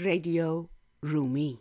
Radio Rumi.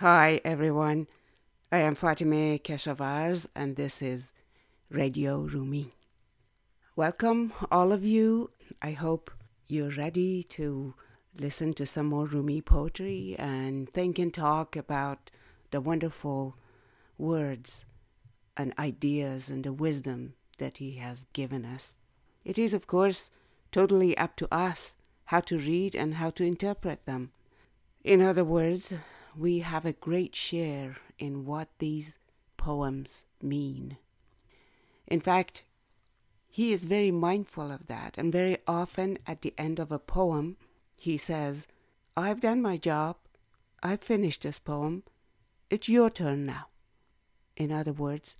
Hi everyone, I am Fatemeh Keshavarz and this is Radio Rumi. Welcome all of you. I hope you're ready to listen to some more Rumi poetry and think and talk about the wonderful words and ideas and the wisdom that he has given us. It is, of course, totally up to us how to read and how to interpret them. In other words, we have a great share in what these poems mean. In fact, he is very mindful of that, and very often at the end of a poem, he says, I've done my job, I've finished this poem, it's your turn now. In other words,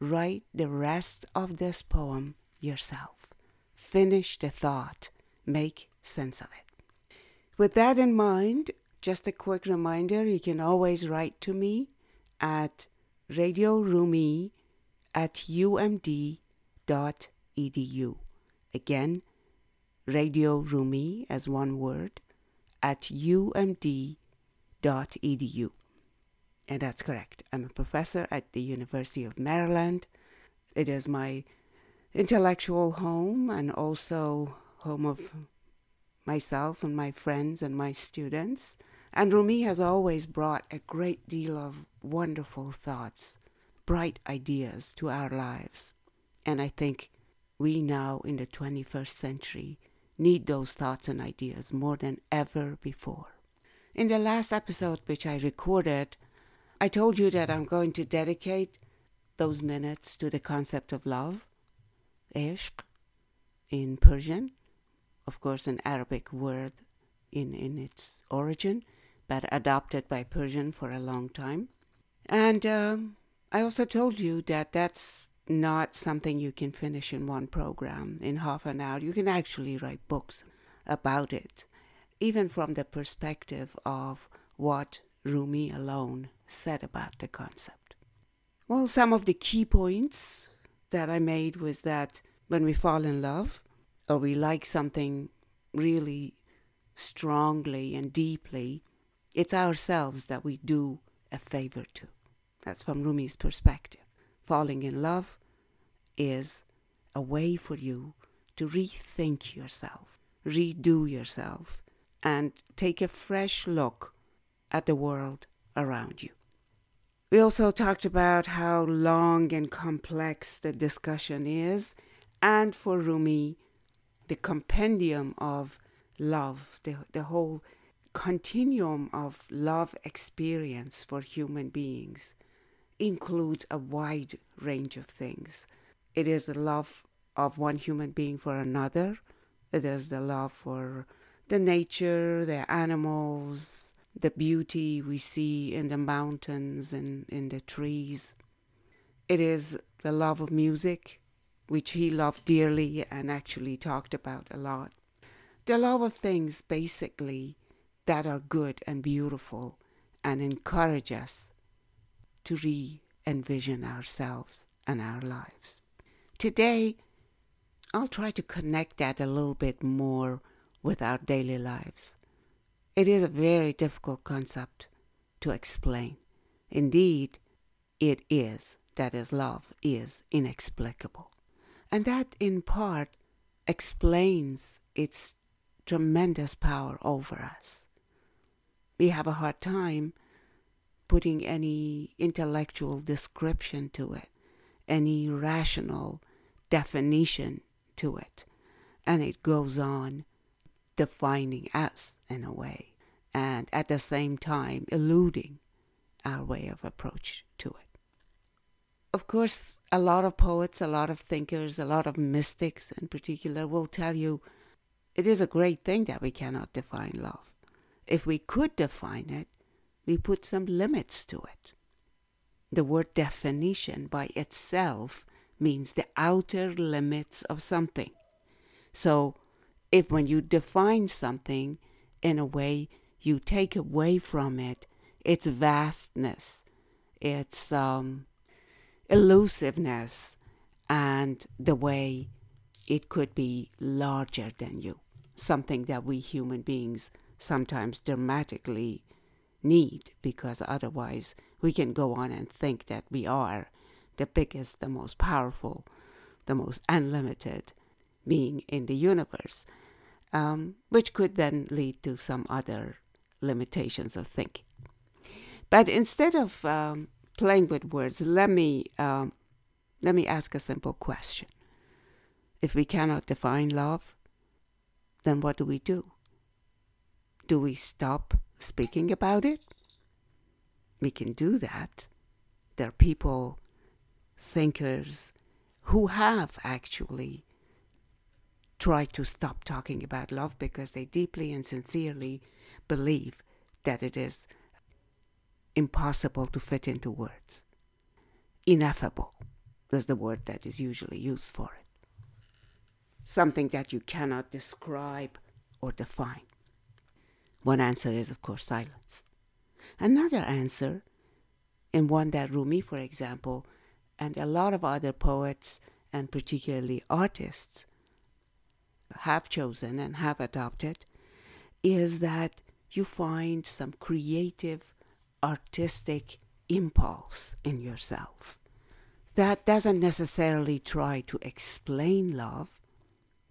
write the rest of this poem yourself. Finish the thought, make sense of it. With that in mind, just a quick reminder you can always write to me at radiorumi at umd.edu. Again, Radio Rumi as one word at umd.edu. And that's correct. I'm a professor at the University of Maryland. It is my intellectual home and also home of myself and my friends and my students. And Rumi has always brought a great deal of wonderful thoughts, bright ideas to our lives. And I think we now in the 21st century need those thoughts and ideas more than ever before. In the last episode, which I recorded, I told you that I'm going to dedicate those minutes to the concept of love, ishq, in Persian, of course, an Arabic word in, in its origin but adopted by Persian for a long time. And um, I also told you that that's not something you can finish in one program in half an hour. You can actually write books about it, even from the perspective of what Rumi alone said about the concept. Well, some of the key points that I made was that when we fall in love or we like something really strongly and deeply, it's ourselves that we do a favor to. That's from Rumi's perspective. Falling in love is a way for you to rethink yourself, redo yourself, and take a fresh look at the world around you. We also talked about how long and complex the discussion is, and for Rumi, the compendium of love, the, the whole continuum of love experience for human beings includes a wide range of things. It is the love of one human being for another, it is the love for the nature, the animals, the beauty we see in the mountains and in the trees. It is the love of music, which he loved dearly and actually talked about a lot. The love of things, basically, that are good and beautiful and encourage us to re envision ourselves and our lives. Today, I'll try to connect that a little bit more with our daily lives. It is a very difficult concept to explain. Indeed, it is, that is, love is inexplicable. And that in part explains its tremendous power over us. We have a hard time putting any intellectual description to it, any rational definition to it. And it goes on defining us in a way, and at the same time eluding our way of approach to it. Of course, a lot of poets, a lot of thinkers, a lot of mystics in particular will tell you it is a great thing that we cannot define love. If we could define it, we put some limits to it. The word definition by itself means the outer limits of something. So, if when you define something in a way, you take away from it its vastness, its um, elusiveness, and the way it could be larger than you, something that we human beings sometimes dramatically need because otherwise we can go on and think that we are the biggest, the most powerful, the most unlimited being in the universe, um, which could then lead to some other limitations of thinking. But instead of um, playing with words, let me um, let me ask a simple question. If we cannot define love, then what do we do? Do we stop speaking about it? We can do that. There are people thinkers who have actually tried to stop talking about love because they deeply and sincerely believe that it is impossible to fit into words. Ineffable is the word that is usually used for it. Something that you cannot describe or define. One answer is, of course, silence. Another answer, and one that Rumi, for example, and a lot of other poets and particularly artists have chosen and have adopted is that you find some creative, artistic impulse in yourself that doesn't necessarily try to explain love,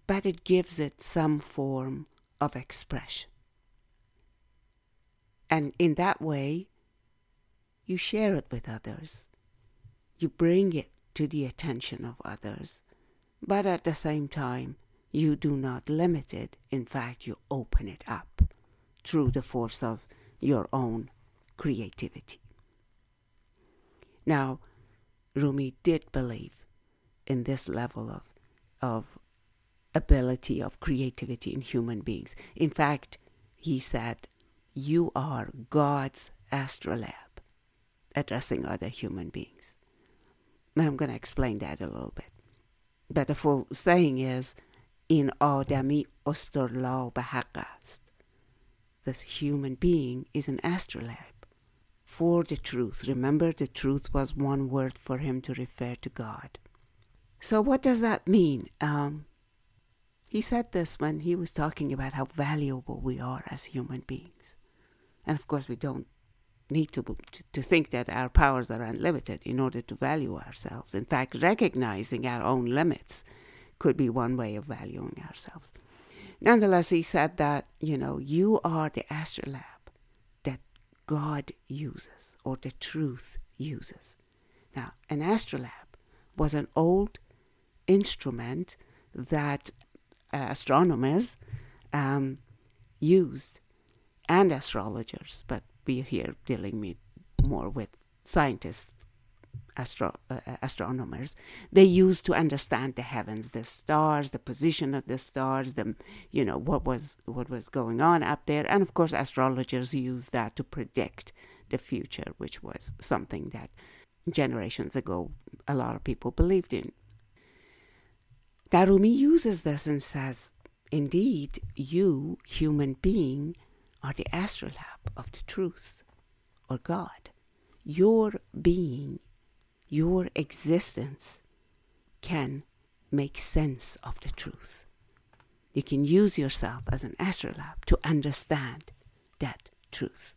but it gives it some form of expression. And in that way, you share it with others you bring it to the attention of others, but at the same time, you do not limit it. In fact, you open it up through the force of your own creativity. Now, Rumi did believe in this level of, of ability of creativity in human beings. In fact, he said, You are God's astrolabe, addressing other human beings. And I'm going to explain that a little bit. But the full saying is, in Adami ostorla behaqast. This human being is an astrolabe for the truth. Remember, the truth was one word for him to refer to God. So, what does that mean? Um, he said this when he was talking about how valuable we are as human beings. And of course, we don't need to, to think that our powers are unlimited in order to value ourselves. In fact, recognizing our own limits could be one way of valuing ourselves. Nonetheless, he said that, you know, you are the astrolabe that God uses or the truth uses. Now, an astrolabe was an old instrument that uh, astronomers um, used and astrologers, but we're here dealing with more with scientists, astro- uh, uh, astronomers. They used to understand the heavens, the stars, the position of the stars, the you know what was what was going on up there, and of course astrologers used that to predict the future, which was something that generations ago a lot of people believed in. Darumi uses this and says, Indeed, you, human being, are the astrolabe of the truth or God. Your being, your existence can make sense of the truth. You can use yourself as an astrolabe to understand that truth.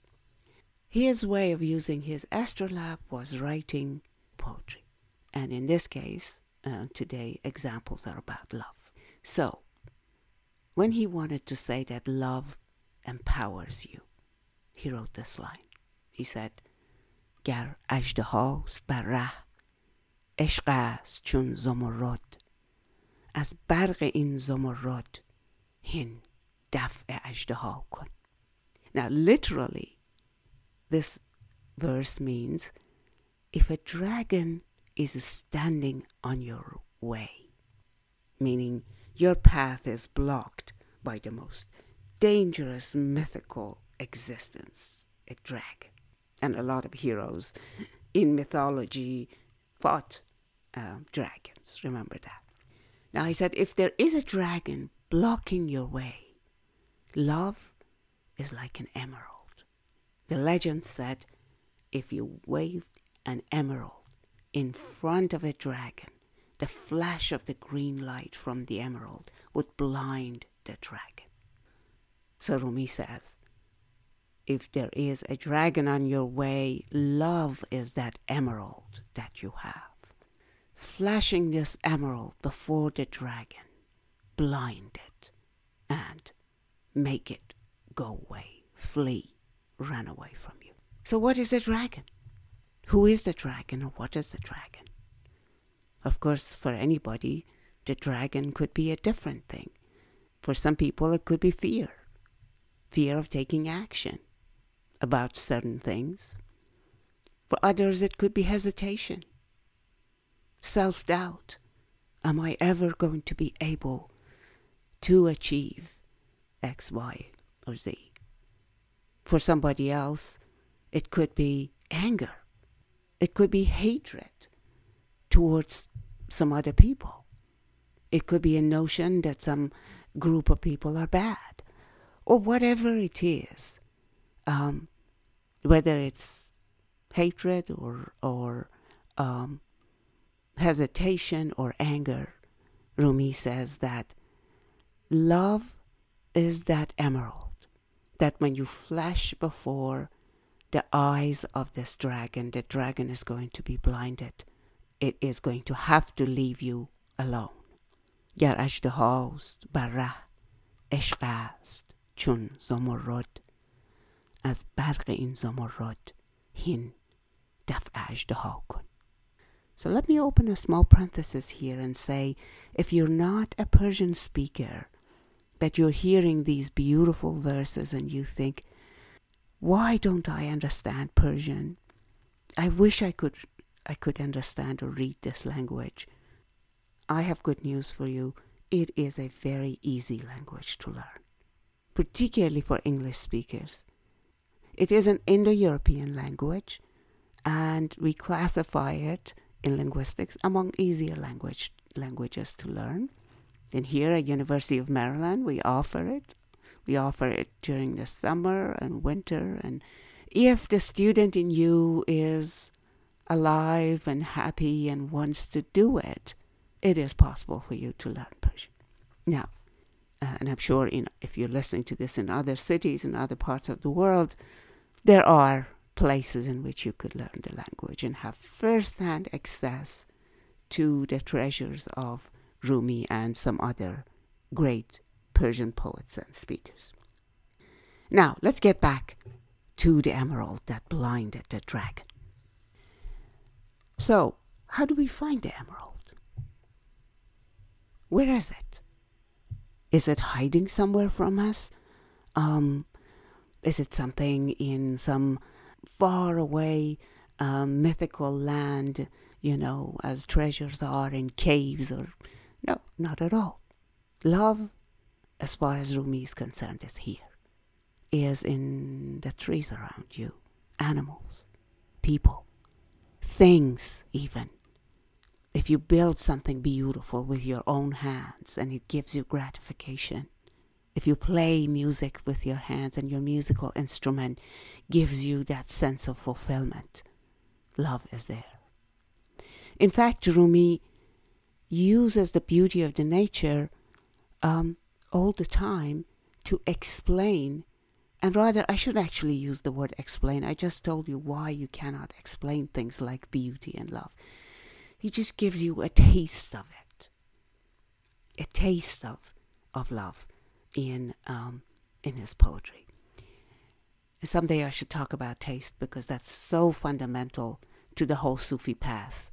his way of using his astrolabe was writing poetry. And in this case, uh, today, examples are about love. So, when he wanted to say that love empowers you, he wrote this line. He said, گر اژدهاست بر ره عشق است چون زمرد از برق این زمرد هین دفع اژدها کن Now literally this verse means if a dragon is standing on your way, meaning your path is blocked by the most dangerous mythical existence, a dragon. And a lot of heroes in mythology fought uh, dragons. Remember that. Now, he said, if there is a dragon blocking your way, love is like an emerald. The legend said if you waved an emerald in front of a dragon, the flash of the green light from the emerald would blind the dragon. So Rumi says, if there is a dragon on your way, love is that emerald that you have. Flashing this emerald before the dragon, blind it and make it go away, flee, run away from you. So, what is a dragon? Who is the dragon or what is the dragon? Of course, for anybody, the dragon could be a different thing. For some people, it could be fear fear of taking action about certain things. For others, it could be hesitation, self doubt. Am I ever going to be able to achieve X, Y, or Z? For somebody else, it could be anger it could be hatred towards some other people. It could be a notion that some group of people are bad, or whatever it is. Um, whether it's hatred or or um, hesitation or anger, Rumi says that love is that emerald that when you flash before the eyes of this dragon. The dragon is going to be blinded. It is going to have to leave you alone. گر اژدهاست بر ره عشق است چون زمرد از برق این زمرد هین دفع اژدها کن So let me open a small parenthesis here and say if you're not a Persian speaker, but you're hearing these beautiful verses and you think, why don't I understand Persian? I wish I could I could understand or read this language. I have good news for you. It is a very easy language to learn, particularly for English speakers. It is an Indo European language, and we classify it in linguistics among easier language, languages to learn. And here at University of Maryland, we offer it we offer it during the summer and winter. And if the student in you is alive and happy and wants to do it, it is possible for you to learn Persian. Now, uh, and I'm sure if you're listening to this in other cities in other parts of the world, there are places in which you could learn the language and have first-hand access to the treasures of Rumi and some other great Persian poets and speakers. Now, let's get back to the emerald that blinded the dragon. So, how do we find the emerald? Where is it? Is it hiding somewhere from us? Um, is it something in some far away um, mythical land, you know, as treasures are in caves or. No, not at all. Love as far as Rumi is concerned, is here, is in the trees around you, animals, people, things, even. If you build something beautiful with your own hands and it gives you gratification, if you play music with your hands and your musical instrument gives you that sense of fulfillment, love is there. In fact, Rumi uses the beauty of the nature um, all the time to explain And rather, I should actually use the word explain. I just told you why you cannot explain things like beauty and love. He just gives you a taste of it, a taste of, of love in, um, in his poetry. Someday I should talk about taste because that's so fundamental to the whole Sufi path.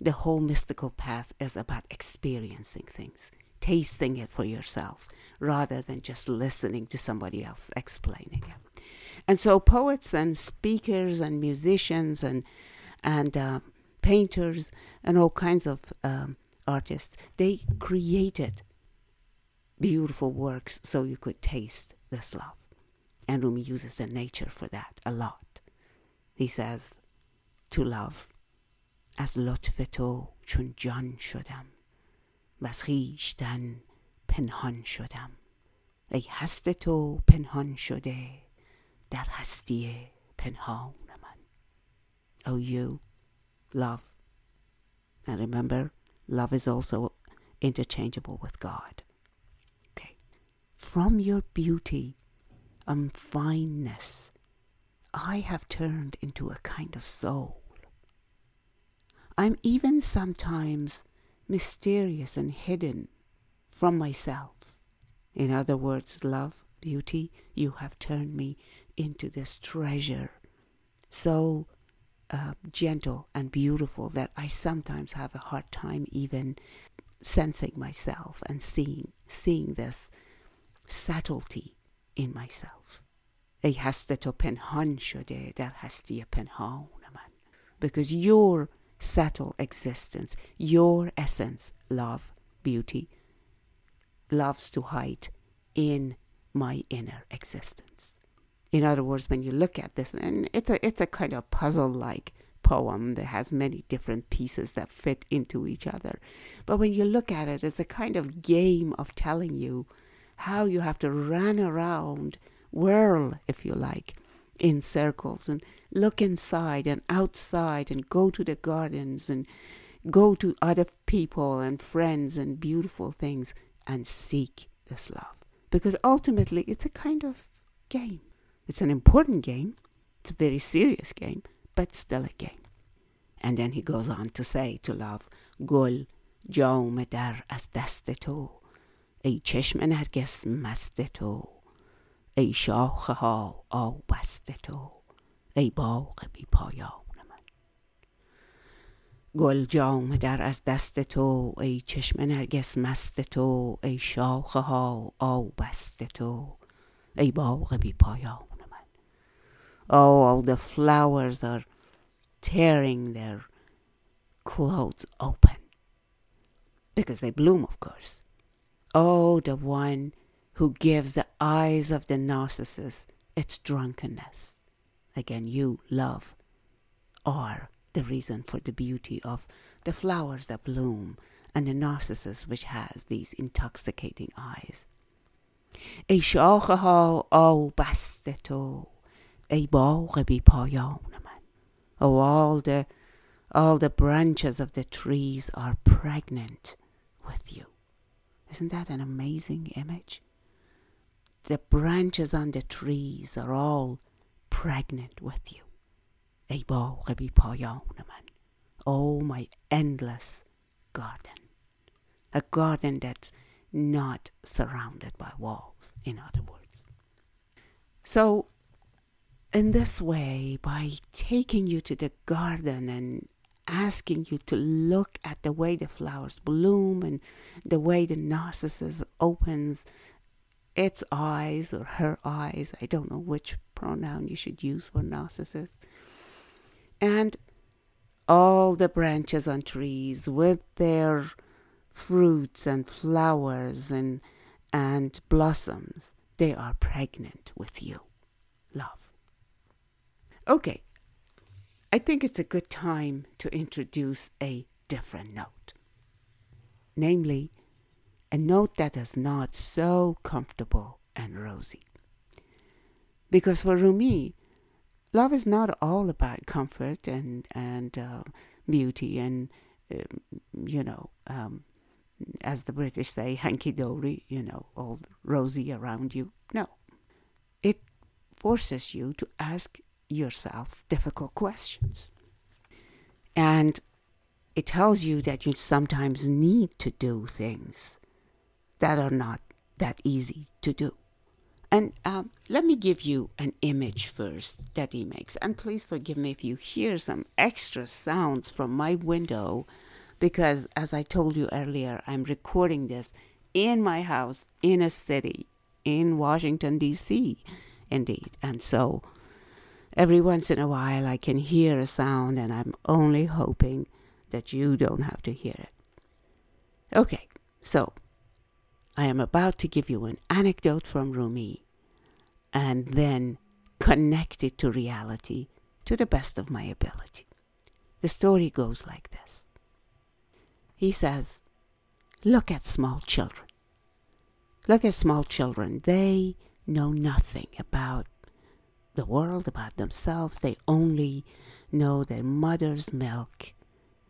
The whole mystical path is about experiencing things, tasting it for yourself, rather than just listening to somebody else explaining it. And so, poets and speakers and musicians and and uh, painters and all kinds of um, artists they created beautiful works so you could taste this love. And Rumi uses the nature for that a lot. He says, to love از لطف تو چون جان شدم و از خویشتن پنهان شدم ای هست تو پنهان شده در هستی پنهان من Oh you, love. And remember, love is also interchangeable with God. Okay. From your beauty and fineness, I have turned into a kind of soul. I'm even sometimes mysterious and hidden from myself. In other words, love, beauty, you have turned me into this treasure, so uh, gentle and beautiful that I sometimes have a hard time even sensing myself and seeing seeing this subtlety in myself. ای هست تو پنهان شده در هستی پنهان من because your subtle existence, your essence, love, beauty, loves to hide in my inner existence. in other words, when you look at this, and it's a it's a kind of puzzle-like poem that has many different pieces that fit into each other. But when you look at it, it's a kind of game of telling you how you have to run around, whirl, if you like, in circles and look inside and outside and go to the gardens and go to other people and friends and beautiful things and seek this love. Because ultimately, it's a kind of game. It's an important game, it's a very serious game, but still a game. And then he goes on to say to love, Gul, جام در از دست تو ای چشم نرگس مست تو ای شاخه ها آبست تو ای باغ بی پایان من گل جام در از دست تو ای چشم نرگس مست تو ای شاخه ها آبست تو ای باغ بی پایان من Oh, all the flowers are tearing their clothes open. Because they bloom, of course. Oh, the one who gives the eyes of the narcissus its drunkenness. Again, you, love, are the reason for the beauty of the flowers that bloom and the narcissus which has these intoxicating eyes. ای شاخه ها آب تو ای باغ بی پایان من Oh, all the, all the branches of the trees are pregnant with you. Isn't that an amazing image? The branches on the trees are all pregnant with you. ای باغ بی پایان من. Oh, my endless garden. A garden that's not surrounded by walls, in other words. So, in this way, by taking you to the garden and asking you to look at the way the flowers bloom and the way the narcissus opens its eyes or her eyes. I don't know which pronoun you should use for narcissus. And all the branches on trees with their fruits and flowers and and blossoms, they are pregnant with you. Love. Okay. I think it's a good time to introduce a different note. Namely, a note that is not so comfortable and rosy. Because for Rumi, love is not all about comfort and and uh, beauty and um, you know, um, as the British say, hanky dory, you know, all rosy around you. No, it forces you to ask yourself difficult questions. And it tells you that you sometimes need to do things that are not that easy to do. And um, let me give you an image first that he makes. And please forgive me if you hear some extra sounds from my window, because as I told you earlier, I'm recording this in my house in a city in Washington, D.C., indeed. And so every once in a while I can hear a sound, and I'm only hoping that you don't have to hear it. Okay, so I am about to give you an anecdote from Rumi and then connect it to reality to the best of my ability. The story goes like this He says, Look at small children. Look at small children. They know nothing about the world, about themselves. They only know their mother's milk.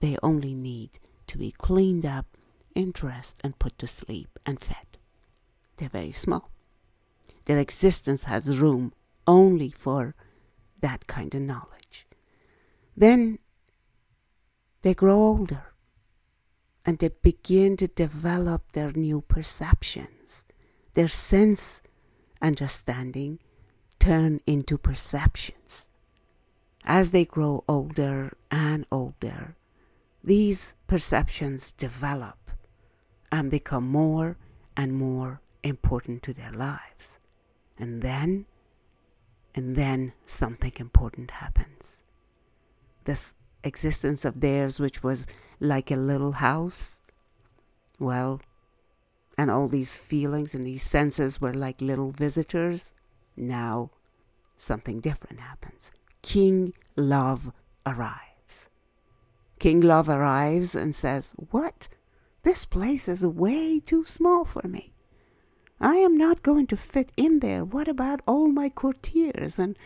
They only need to be cleaned up, and dressed, and put to sleep and fed. They're very small. Their existence has room only for that kind of knowledge. Then they grow older and they begin to develop their new perceptions. Their sense understanding turn into perceptions. As they grow older and older, these perceptions develop and become more and more important to their lives. And then, and then something important happens. This existence of theirs, which was like a little house, well, and all these feelings and these senses were like little visitors. Now, something different happens. King Love arrives. King Love arrives and says, What? This place is way too small for me. I am not going to fit in there. What about all my courtiers and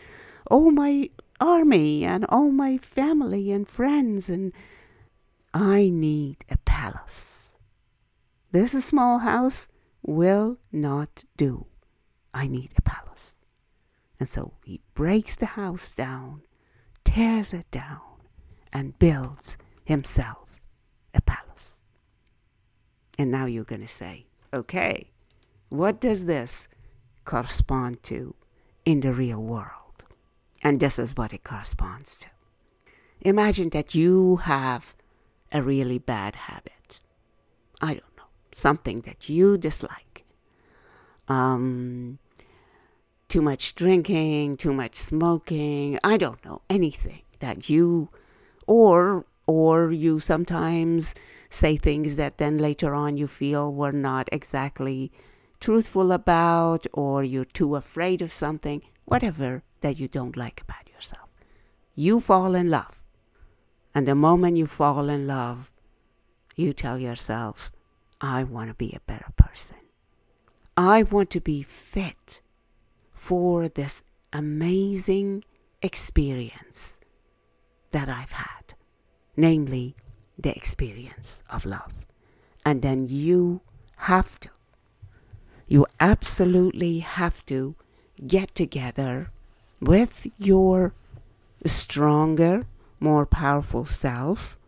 all my army and all my family and friends? And I need a palace. This small house will not do. I need a palace. And so he breaks the house down, tears it down, and builds himself a palace. And now you're going to say, okay, what does this correspond to in the real world? And this is what it corresponds to. Imagine that you have a really bad habit. I don't know, something that you dislike. Um, too much drinking, too much smoking, I don't know, anything that you or or you sometimes say things that then later on you feel were not exactly truthful about or you're too afraid of something, whatever that you don't like about yourself. You fall in love. And the moment you fall in love, you tell yourself, I want to be a better person. I want to be fit for this amazing experience that I've had, namely the experience of love. And then you have to you absolutely have to get together with your stronger, more powerful self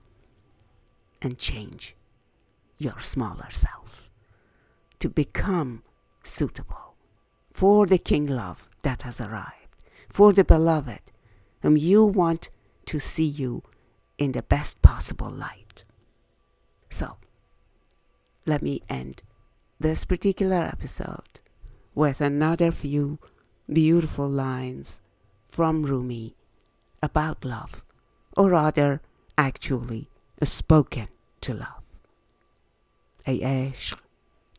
and change your smaller self to become suitable for the king love that has arrived, for the beloved whom you want to see you in the best possible light. So, let me end this particular episode with another few beautiful lines from Rumi about love, or rather, actually, spoken to love. ای عشق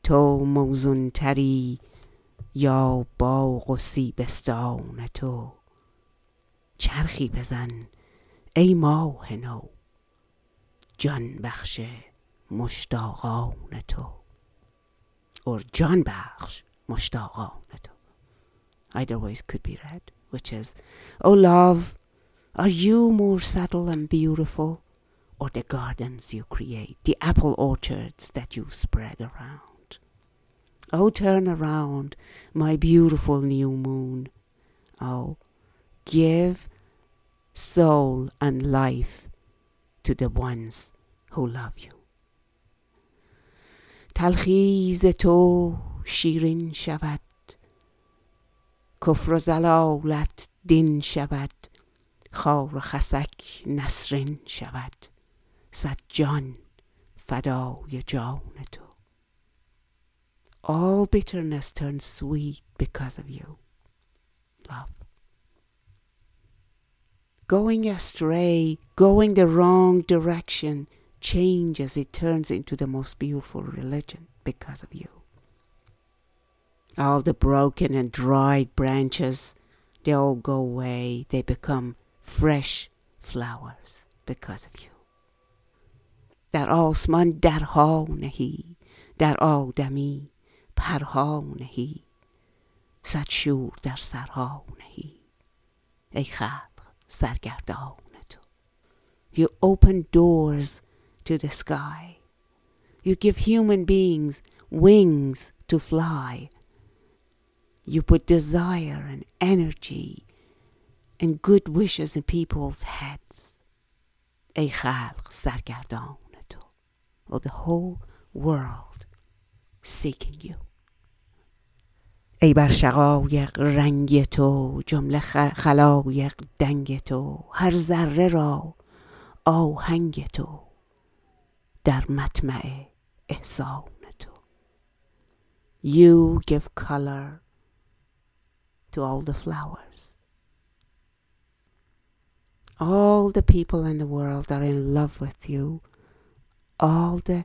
تو موزون تری یا باغ و سیبستان تو چرخی بزن ای ماه نو جان بخش مشتاقان تو or John Bakhsh Mushtaqan. Either ways could be read, which is, oh love, are you more subtle and beautiful, or the gardens you create, the apple orchards that you spread around? Oh, turn around, my beautiful new moon. Oh, give soul and life to the ones who love you. تلخیز تو شیرین شود کفر و زلالت دین شود خار و خسک نسرین شود صد جان فدای جان تو all bitterness turns sweet because of you. Love. Going astray, going the wrong direction, changes it turns into the most beautiful religion because of you. All the broken and dried branches, they all go away, they become fresh flowers because of you. That all sman that all nahi, that all dami. پرها نهی صد شور در سرها نهی ای خلق سرگردان تو You open doors to the sky. You give human beings wings to fly. You put desire and energy and good wishes in people's heads. ای خلق سرگردان تو. Or the whole world seeking you. ای بر شقایق رنگ تو جمله خلایق دنگ تو هر ذره را آهنگ تو در مطمع احسان تو You give color to all the flowers. All the people in the world are in love with you. All the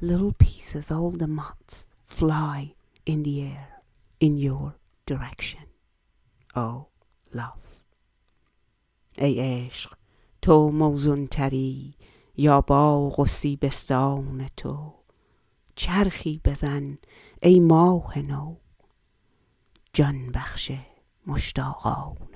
little pieces, all the moths fly in the air in your direction. Oh, love. ای عشق تو موزون تری یا باغ و سیبستان تو چرخی بزن ای ماه نو جان بخش مشتاقان